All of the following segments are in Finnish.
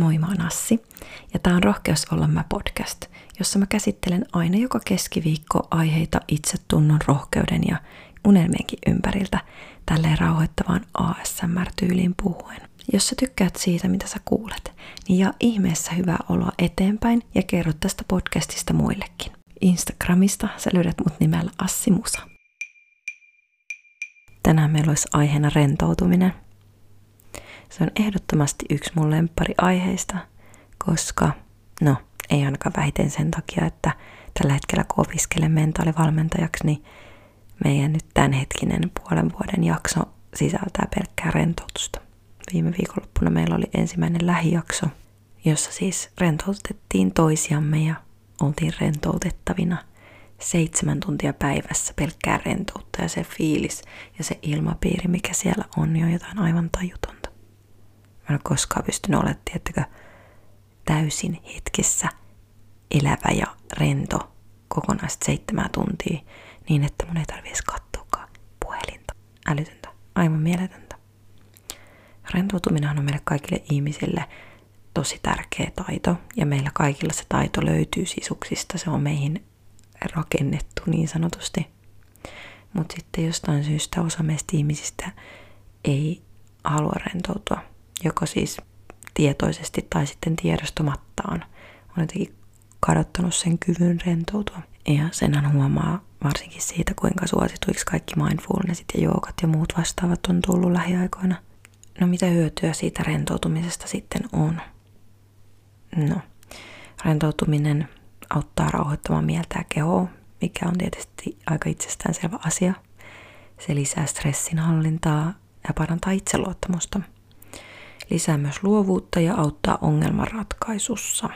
Moi, mä oon Assi ja tää on Rohkeus olla mä podcast, jossa mä käsittelen aina joka keskiviikko aiheita itsetunnon, rohkeuden ja unelmienkin ympäriltä tälleen rauhoittavaan ASMR-tyyliin puhuen. Jos sä tykkäät siitä, mitä sä kuulet, niin jaa ihmeessä hyvää oloa eteenpäin ja kerro tästä podcastista muillekin. Instagramista sä löydät mut nimellä Assi Musa. Tänään meillä olisi aiheena rentoutuminen – se on ehdottomasti yksi mun aiheista, koska, no, ei ainakaan vähiten sen takia, että tällä hetkellä kun opiskelen mentaalivalmentajaksi, niin meidän nyt tämänhetkinen puolen vuoden jakso sisältää pelkkää rentoutusta. Viime viikonloppuna meillä oli ensimmäinen lähijakso, jossa siis rentoutettiin toisiamme ja oltiin rentoutettavina seitsemän tuntia päivässä pelkkää rentoutta ja se fiilis ja se ilmapiiri, mikä siellä on, niin on jotain aivan tajutonta. Mä en ole koskaan pystynyt olemaan, tiettäkö, täysin hetkessä elävä ja rento kokonaista seitsemää tuntia niin, että mun ei tarvitse edes katsoakaan puhelinta. Älytöntä. Aivan mieletöntä. Rentoutuminen on meille kaikille ihmisille tosi tärkeä taito ja meillä kaikilla se taito löytyy sisuksista. Se on meihin rakennettu niin sanotusti. Mutta sitten jostain syystä osa meistä ihmisistä ei halua rentoutua joko siis tietoisesti tai sitten tiedostomattaan on jotenkin kadottanut sen kyvyn rentoutua. Ja senhän huomaa varsinkin siitä, kuinka suosituiksi kaikki mindfulnessit ja joogat ja muut vastaavat on tullut lähiaikoina. No mitä hyötyä siitä rentoutumisesta sitten on? No, rentoutuminen auttaa rauhoittamaan mieltä ja kehoa, mikä on tietysti aika itsestäänselvä asia. Se lisää stressin hallintaa ja parantaa itseluottamusta – lisää myös luovuutta ja auttaa ongelmanratkaisussa.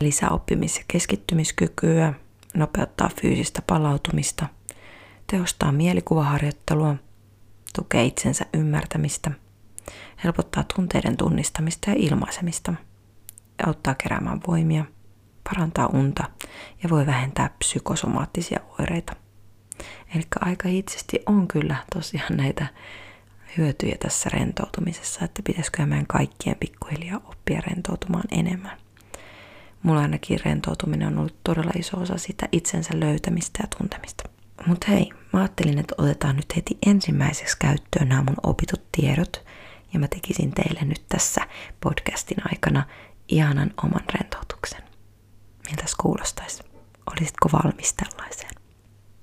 Lisää oppimis- ja keskittymiskykyä, nopeuttaa fyysistä palautumista, tehostaa mielikuvaharjoittelua, tukee itsensä ymmärtämistä, helpottaa tunteiden tunnistamista ja ilmaisemista, auttaa keräämään voimia, parantaa unta ja voi vähentää psykosomaattisia oireita. Eli aika itsesti on kyllä tosiaan näitä hyötyjä tässä rentoutumisessa, että pitäisikö meidän kaikkien pikkuhiljaa oppia rentoutumaan enemmän. Mulla ainakin rentoutuminen on ollut todella iso osa sitä itsensä löytämistä ja tuntemista. Mutta hei, mä ajattelin, että otetaan nyt heti ensimmäiseksi käyttöön nämä mun opitut tiedot, ja mä tekisin teille nyt tässä podcastin aikana ihanan oman rentoutuksen. Miltäs kuulostaisi? Olisitko valmis tällaiseen?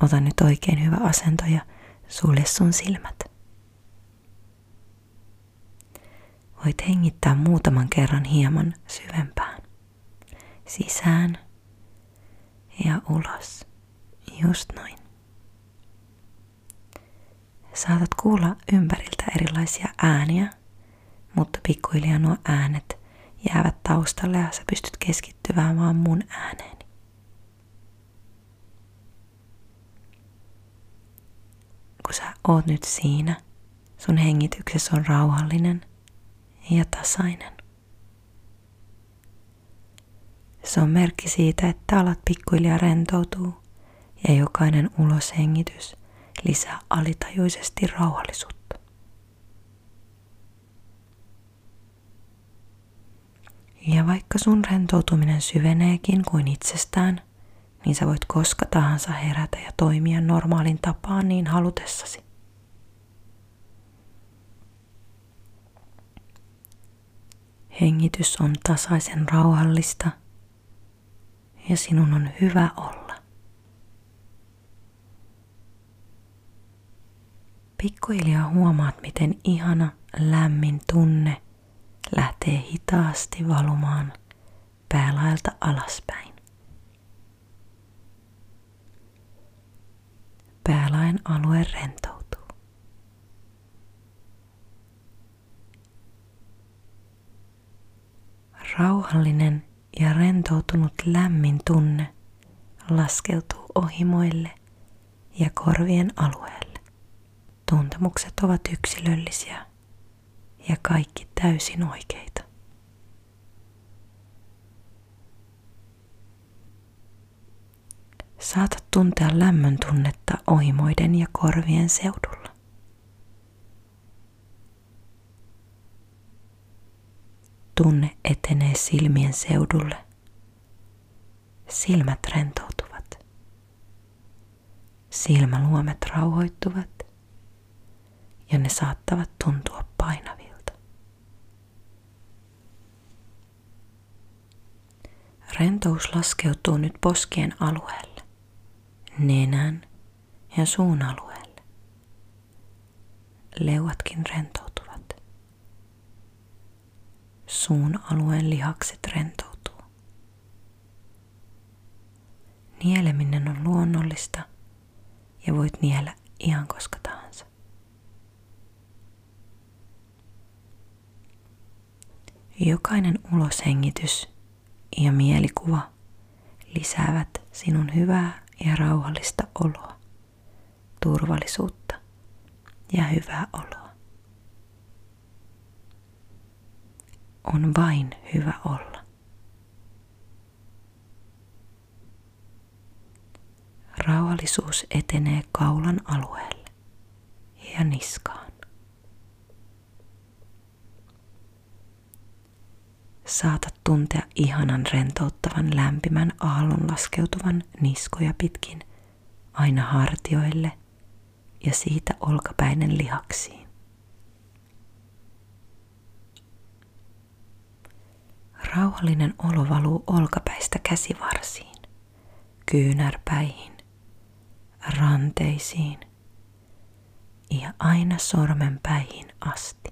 Ota nyt oikein hyvä asento ja sulje sun silmät. Voit hengittää muutaman kerran hieman syvempään. Sisään ja ulos. Just noin. Saatat kuulla ympäriltä erilaisia ääniä, mutta pikkuhiljaa nuo äänet jäävät taustalle ja sä pystyt keskittymään vaan mun ääneeni. Kun sä oot nyt siinä, sun hengityksessä on rauhallinen – ja tasainen. Se on merkki siitä, että alat pikkuhiljaa rentoutuu ja jokainen uloshengitys lisää alitajuisesti rauhallisuutta. Ja vaikka sun rentoutuminen syveneekin kuin itsestään, niin sä voit koska tahansa herätä ja toimia normaalin tapaan niin halutessasi. Hengitys on tasaisen rauhallista ja sinun on hyvä olla. Pikkuhiljaa huomaat, miten ihana lämmin tunne lähtee hitaasti valumaan päälaelta alaspäin. Päälaen alue rentoutuu. Rauhallinen ja rentoutunut lämmin tunne laskeutuu ohimoille ja korvien alueelle. Tuntemukset ovat yksilöllisiä ja kaikki täysin oikeita. Saatat tuntea lämmön tunnetta ohimoiden ja korvien seudulla. Tunne etenee silmien seudulle, silmät rentoutuvat. Silmäluomet rauhoittuvat ja ne saattavat tuntua painavilta. Rentous laskeutuu nyt poskien alueelle, nenän ja suun alueelle. Leuatkin rentoutuvat. Suun alueen lihakset rentoutuu. Nieleminen on luonnollista ja voit niellä ihan koska tahansa. Jokainen uloshengitys ja mielikuva lisäävät sinun hyvää ja rauhallista oloa, turvallisuutta ja hyvää oloa. On vain hyvä olla. Rauhallisuus etenee kaulan alueelle ja niskaan. Saatat tuntea ihanan rentouttavan lämpimän aallon laskeutuvan niskoja pitkin aina hartioille ja siitä olkapäinen lihaksiin. Rauhallinen olo valuu olkapäistä käsivarsiin, kyynärpäihin, ranteisiin ja aina sormenpäihin asti.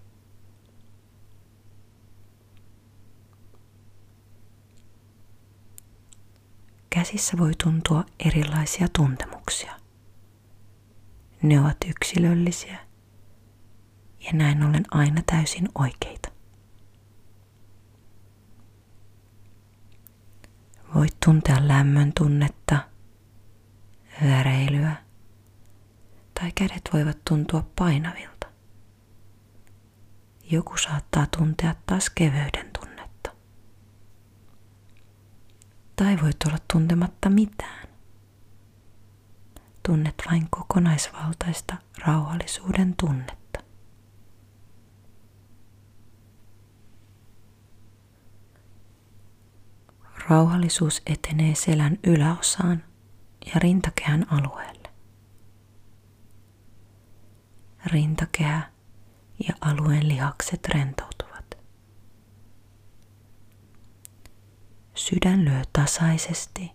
Käsissä voi tuntua erilaisia tuntemuksia. Ne ovat yksilöllisiä ja näin ollen aina täysin oikeita. Voit tuntea lämmön tunnetta, väreilyä tai kädet voivat tuntua painavilta. Joku saattaa tuntea taas keveyden tunnetta. Tai voit olla tuntematta mitään. Tunnet vain kokonaisvaltaista rauhallisuuden tunnetta. Rauhallisuus etenee selän yläosaan ja rintakehän alueelle. Rintakehä ja alueen lihakset rentoutuvat. Sydän lyö tasaisesti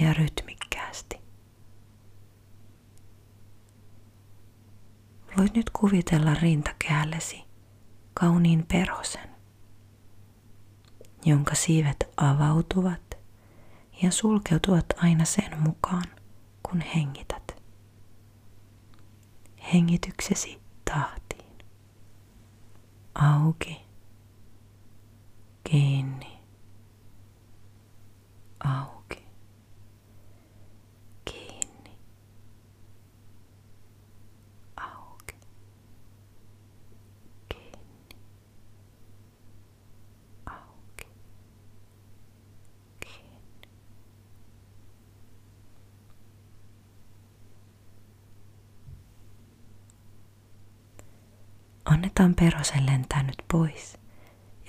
ja rytmikkäästi. Voit nyt kuvitella rintakehällesi kauniin perhosen, jonka siivet avautuvat ja sulkeutuvat aina sen mukaan, kun hengität. Hengityksesi tahtiin. Auki. Kiinni. Auki. Kiinni. Auki. Kiinni. Auki. Kiinni. Annetaan perhosen lentää nyt pois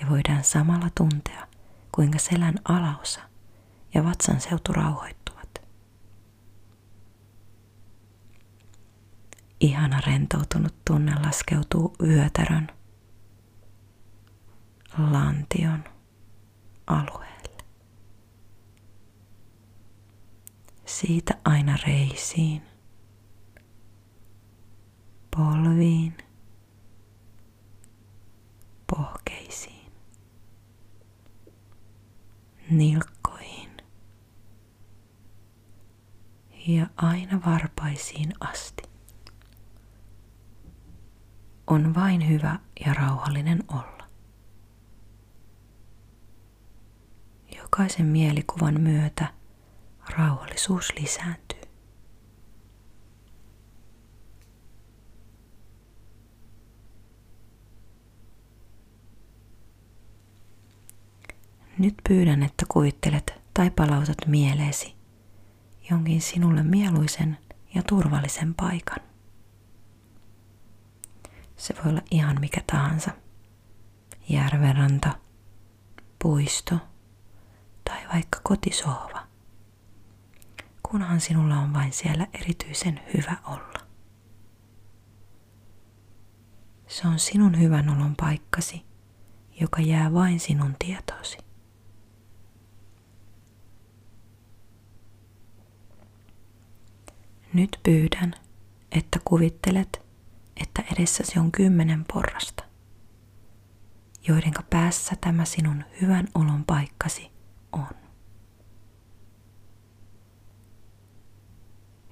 ja voidaan samalla tuntea, kuinka selän alaosa ja vatsan seutu rauhoittuvat. Ihana rentoutunut tunne laskeutuu yötärön, lantion alueelle. Siitä aina reisiin, polviin, pohkeisiin, nilkkoihin ja aina varpaisiin asti. On vain hyvä ja rauhallinen olla. Jokaisen mielikuvan myötä rauhallisuus lisääntyy. Nyt pyydän, että kuvittelet tai palautat mieleesi jonkin sinulle mieluisen ja turvallisen paikan. Se voi olla ihan mikä tahansa. Järvenranta, puisto tai vaikka kotisohva, kunhan sinulla on vain siellä erityisen hyvä olla. Se on sinun hyvän olon paikkasi, joka jää vain sinun tietoosi. Nyt pyydän, että kuvittelet, että edessäsi on kymmenen porrasta, joidenka päässä tämä sinun hyvän olon paikkasi on.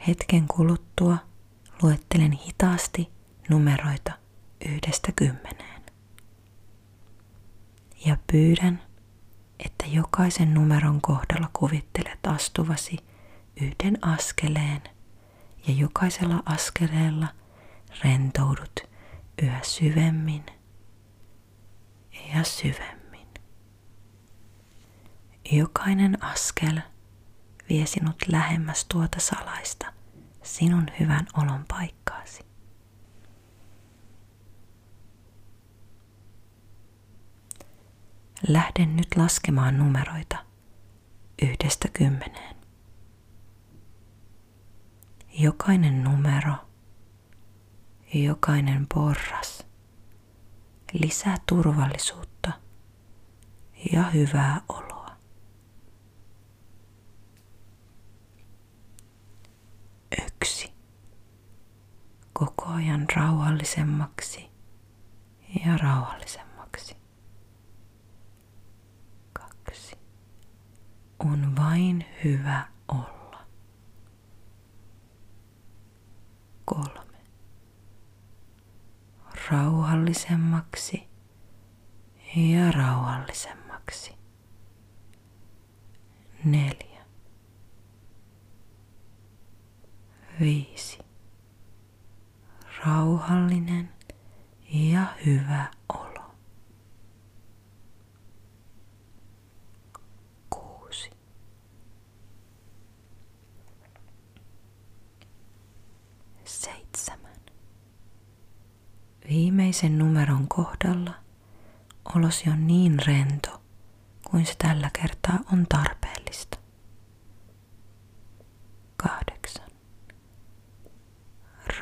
Hetken kuluttua luettelen hitaasti numeroita yhdestä kymmeneen. Ja pyydän, että jokaisen numeron kohdalla kuvittelet astuvasi yhden askeleen ja jokaisella askeleella rentoudut yhä syvemmin ja syvemmin. Jokainen askel vie sinut lähemmäs tuota salaista, sinun hyvän olon paikkaasi. Lähden nyt laskemaan numeroita yhdestä kymmeneen. Jokainen numero, jokainen porras lisää turvallisuutta ja hyvää oloa. Yksi. Koko ajan rauhallisemmaksi ja rauhallisemmaksi. Kaksi. On vain hyvä olla. Kolme. Rauhallisemmaksi ja rauhallisemmaksi. Neljä. Viisi. Rauhallinen ja hyvä olo. Kuusi. Seitsemän. Viimeisen numeron kohdalla olosi on niin rento kuin se tällä kertaa on tarpeellista. Kahdeksan.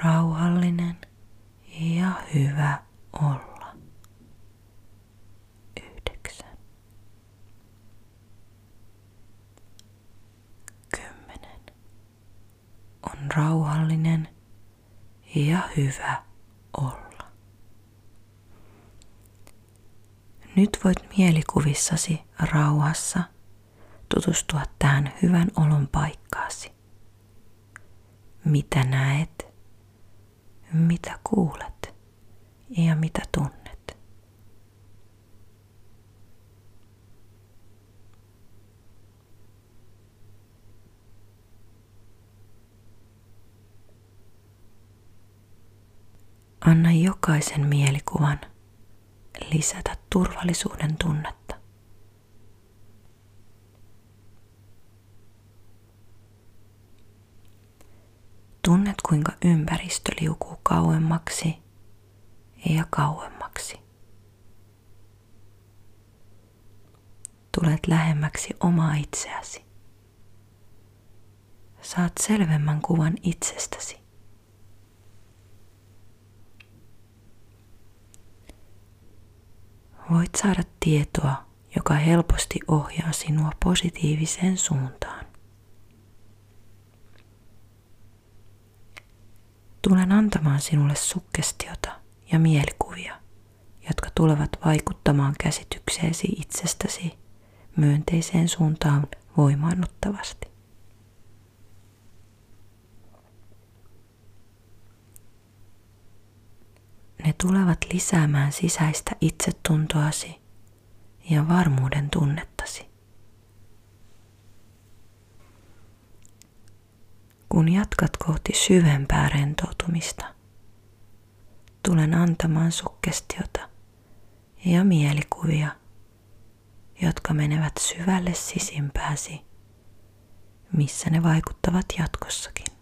Rauhallinen ja hyvä olla. Yhdeksän. Kymmenen. On rauhallinen ja hyvä olla. Nyt voit mielikuvissasi rauhassa tutustua tähän hyvän olon paikkaasi. Mitä näet, mitä kuulet ja mitä tunnet. Anna jokaisen mielikuvan lisätä turvallisuuden tunnetta. Tunnet kuinka ympäristö liukuu kauemmaksi ja kauemmaksi. Tulet lähemmäksi omaa itseäsi. Saat selvemmän kuvan itsestäsi. Voit saada tietoa, joka helposti ohjaa sinua positiiviseen suuntaan. Tulen antamaan sinulle sukkestiota ja mielikuvia, jotka tulevat vaikuttamaan käsitykseesi itsestäsi myönteiseen suuntaan voimaannuttavasti. Ne tulevat lisäämään sisäistä itsetuntoasi ja varmuuden tunnettasi. Kun jatkat kohti syvempää rentoutumista, tulen antamaan sukkestiota ja mielikuvia, jotka menevät syvälle sisimpääsi, missä ne vaikuttavat jatkossakin.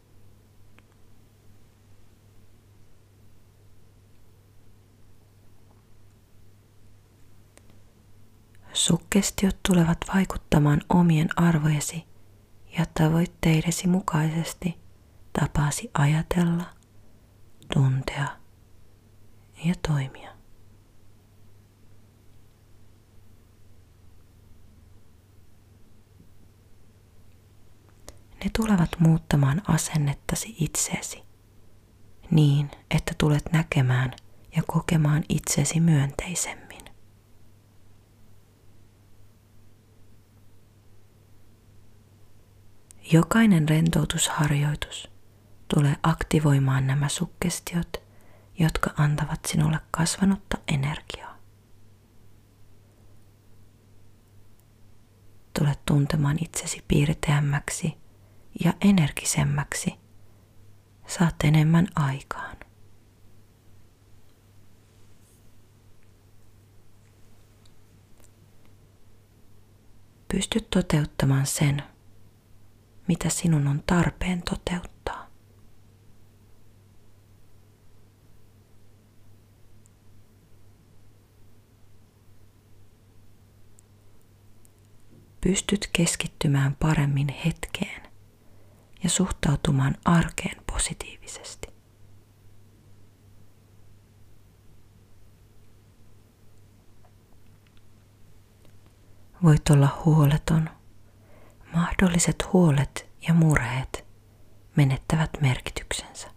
Sukkestiot tulevat vaikuttamaan omien arvojesi ja tavoitteidesi mukaisesti tapaasi ajatella, tuntea ja toimia. Ne tulevat muuttamaan asennettasi itseesi niin, että tulet näkemään ja kokemaan itsesi myönteisemmin. Jokainen rentoutusharjoitus tulee aktivoimaan nämä sukkestiot, jotka antavat sinulle kasvanutta energiaa. Tulet tuntemaan itsesi piirteämmäksi ja energisemmäksi. Saat enemmän aikaan. Pystyt toteuttamaan sen, mitä sinun on tarpeen toteuttaa. Pystyt keskittymään paremmin hetkeen ja suhtautumaan arkeen positiivisesti. Voit olla huoleton mahdolliset huolet ja murheet menettävät merkityksensä.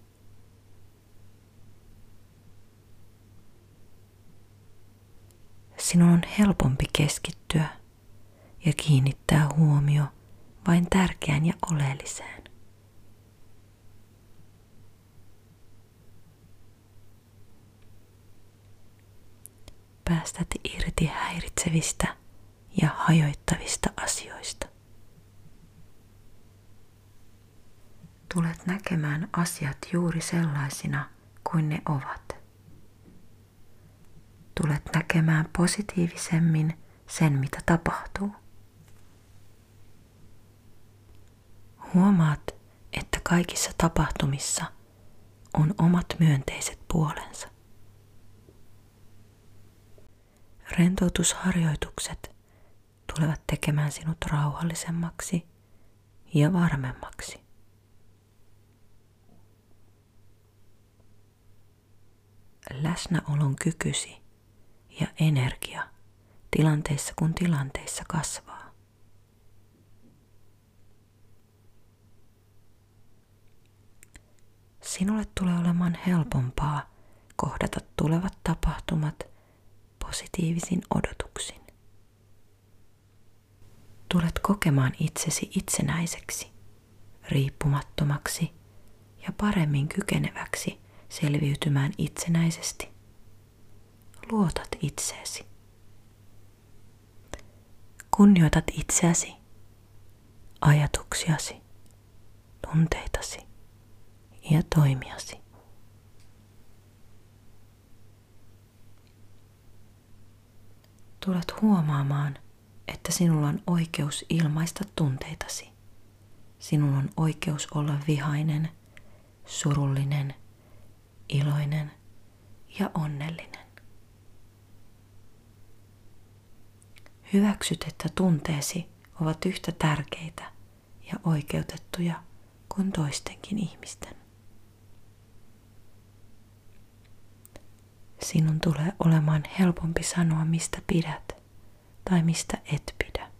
Sinun on helpompi keskittyä ja kiinnittää huomio vain tärkeään ja oleelliseen. Päästät irti häiritsevistä ja hajoittavista asioista. Tulet näkemään asiat juuri sellaisina kuin ne ovat. Tulet näkemään positiivisemmin sen, mitä tapahtuu. Huomaat, että kaikissa tapahtumissa on omat myönteiset puolensa. Rentoutusharjoitukset tulevat tekemään sinut rauhallisemmaksi ja varmemmaksi. Läsnäolon kykysi ja energia tilanteissa kun tilanteissa kasvaa. Sinulle tulee olemaan helpompaa kohdata tulevat tapahtumat positiivisin odotuksin. Tulet kokemaan itsesi itsenäiseksi, riippumattomaksi ja paremmin kykeneväksi selviytymään itsenäisesti. Luotat itseesi. Kunnioitat itseäsi, ajatuksiasi, tunteitasi ja toimiasi. Tulet huomaamaan, että sinulla on oikeus ilmaista tunteitasi. Sinulla on oikeus olla vihainen, surullinen – iloinen ja onnellinen. Hyväksyt, että tunteesi ovat yhtä tärkeitä ja oikeutettuja kuin toistenkin ihmisten. Sinun tulee olemaan helpompi sanoa, mistä pidät tai mistä et pidä.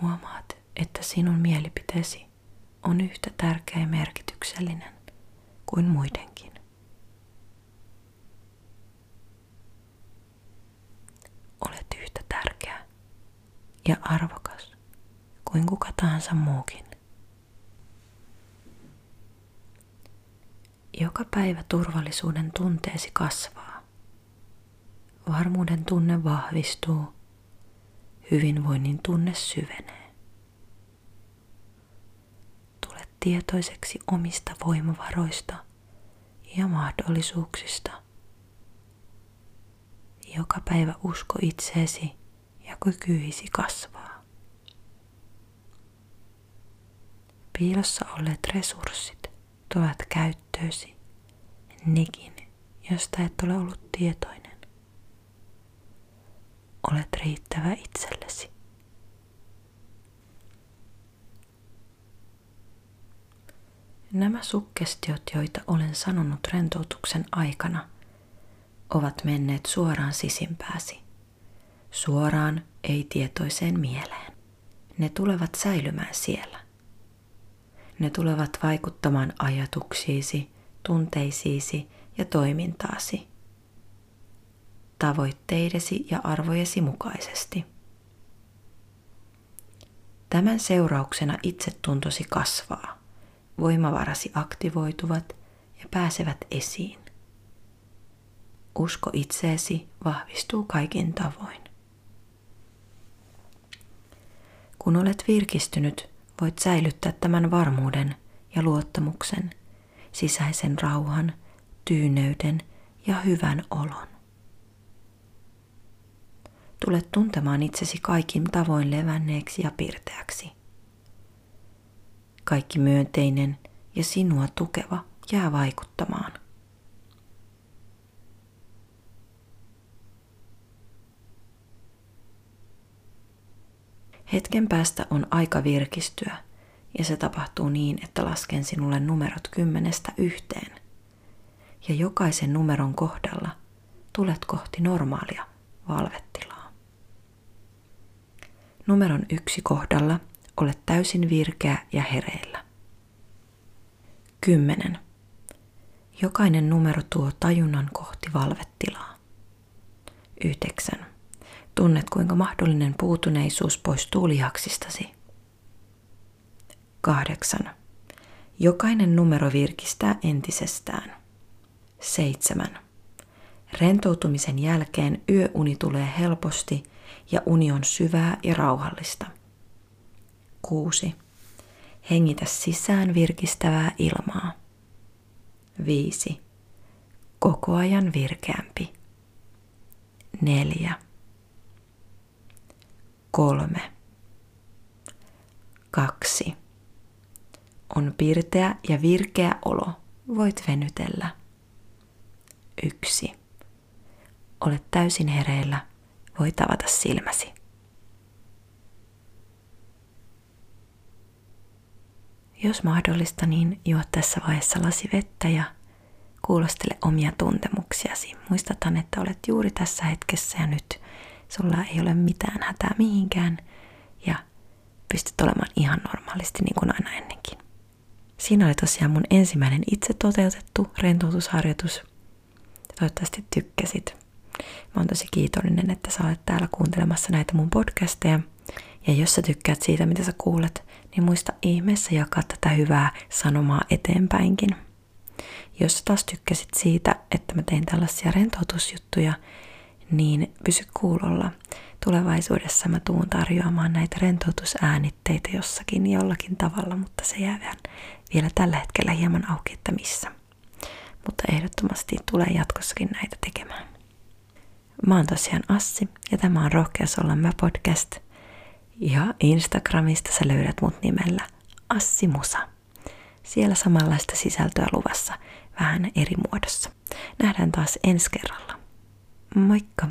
Huomaat, että sinun mielipiteesi on yhtä tärkeä ja merkityksellinen kuin muidenkin. Olet yhtä tärkeä ja arvokas kuin kuka tahansa muukin. Joka päivä turvallisuuden tunteesi kasvaa. Varmuuden tunne vahvistuu. Hyvinvoinnin tunne syvenee. Tietoiseksi omista voimavaroista ja mahdollisuuksista. Joka päivä usko itseesi ja kykyisi kasvaa. Piilossa olleet resurssit tulevat käyttöösi nekin josta et ole ollut tietoinen. Olet riittävä itsellesi. Nämä sukkestiot, joita olen sanonut rentoutuksen aikana, ovat menneet suoraan sisimpääsi, suoraan ei-tietoiseen mieleen. Ne tulevat säilymään siellä. Ne tulevat vaikuttamaan ajatuksiisi, tunteisiisi ja toimintaasi, tavoitteidesi ja arvojesi mukaisesti. Tämän seurauksena itsetuntosi kasvaa, voimavarasi aktivoituvat ja pääsevät esiin. Usko itseesi vahvistuu kaikin tavoin. Kun olet virkistynyt, voit säilyttää tämän varmuuden ja luottamuksen, sisäisen rauhan, tyyneyden ja hyvän olon. Tulet tuntemaan itsesi kaikin tavoin levänneeksi ja pirteäksi. Kaikki myönteinen ja sinua tukeva jää vaikuttamaan. Hetken päästä on aika virkistyä ja se tapahtuu niin, että lasken sinulle numerot kymmenestä yhteen. Ja jokaisen numeron kohdalla tulet kohti normaalia valvettilaa. Numeron yksi kohdalla olet täysin virkeä ja hereillä. 10. Jokainen numero tuo tajunnan kohti valvettilaa. 9. Tunnet, kuinka mahdollinen puutuneisuus poistuu lihaksistasi. 8. Jokainen numero virkistää entisestään. 7. Rentoutumisen jälkeen yöuni tulee helposti ja uni on syvää ja rauhallista. 6. Hengitä sisään virkistävää ilmaa. 5. Koko ajan virkeämpi. 4 kolme, kaksi. On pirteä ja virkeä olo. Voit venytellä. Yksi. Olet täysin hereillä. Voit avata silmäsi. Jos mahdollista, niin juo tässä vaiheessa lasi vettä ja kuulostele omia tuntemuksiasi. Muistathan, että olet juuri tässä hetkessä ja nyt sulla ei ole mitään hätää mihinkään ja pystyt olemaan ihan normaalisti niin kuin aina ennenkin. Siinä oli tosiaan mun ensimmäinen itse toteutettu rentoutusharjoitus. Toivottavasti tykkäsit. Mä oon tosi kiitollinen, että sä olet täällä kuuntelemassa näitä mun podcasteja. Ja jos sä tykkäät siitä, mitä sä kuulet, niin muista ihmeessä jakaa tätä hyvää sanomaa eteenpäinkin. Jos taas tykkäsit siitä, että mä tein tällaisia rentoutusjuttuja, niin pysy kuulolla. Tulevaisuudessa mä tuun tarjoamaan näitä rentoutusäänitteitä jossakin jollakin tavalla, mutta se jää vielä tällä hetkellä hieman auki, että missä. Mutta ehdottomasti tulee jatkossakin näitä tekemään. Mä oon tosiaan Assi ja tämä on Rohkeus olla mä podcast. Ja Instagramista sä löydät mut nimellä Assi Musa. Siellä samanlaista sisältöä luvassa, vähän eri muodossa. Nähdään taas ensi kerralla. Moikka!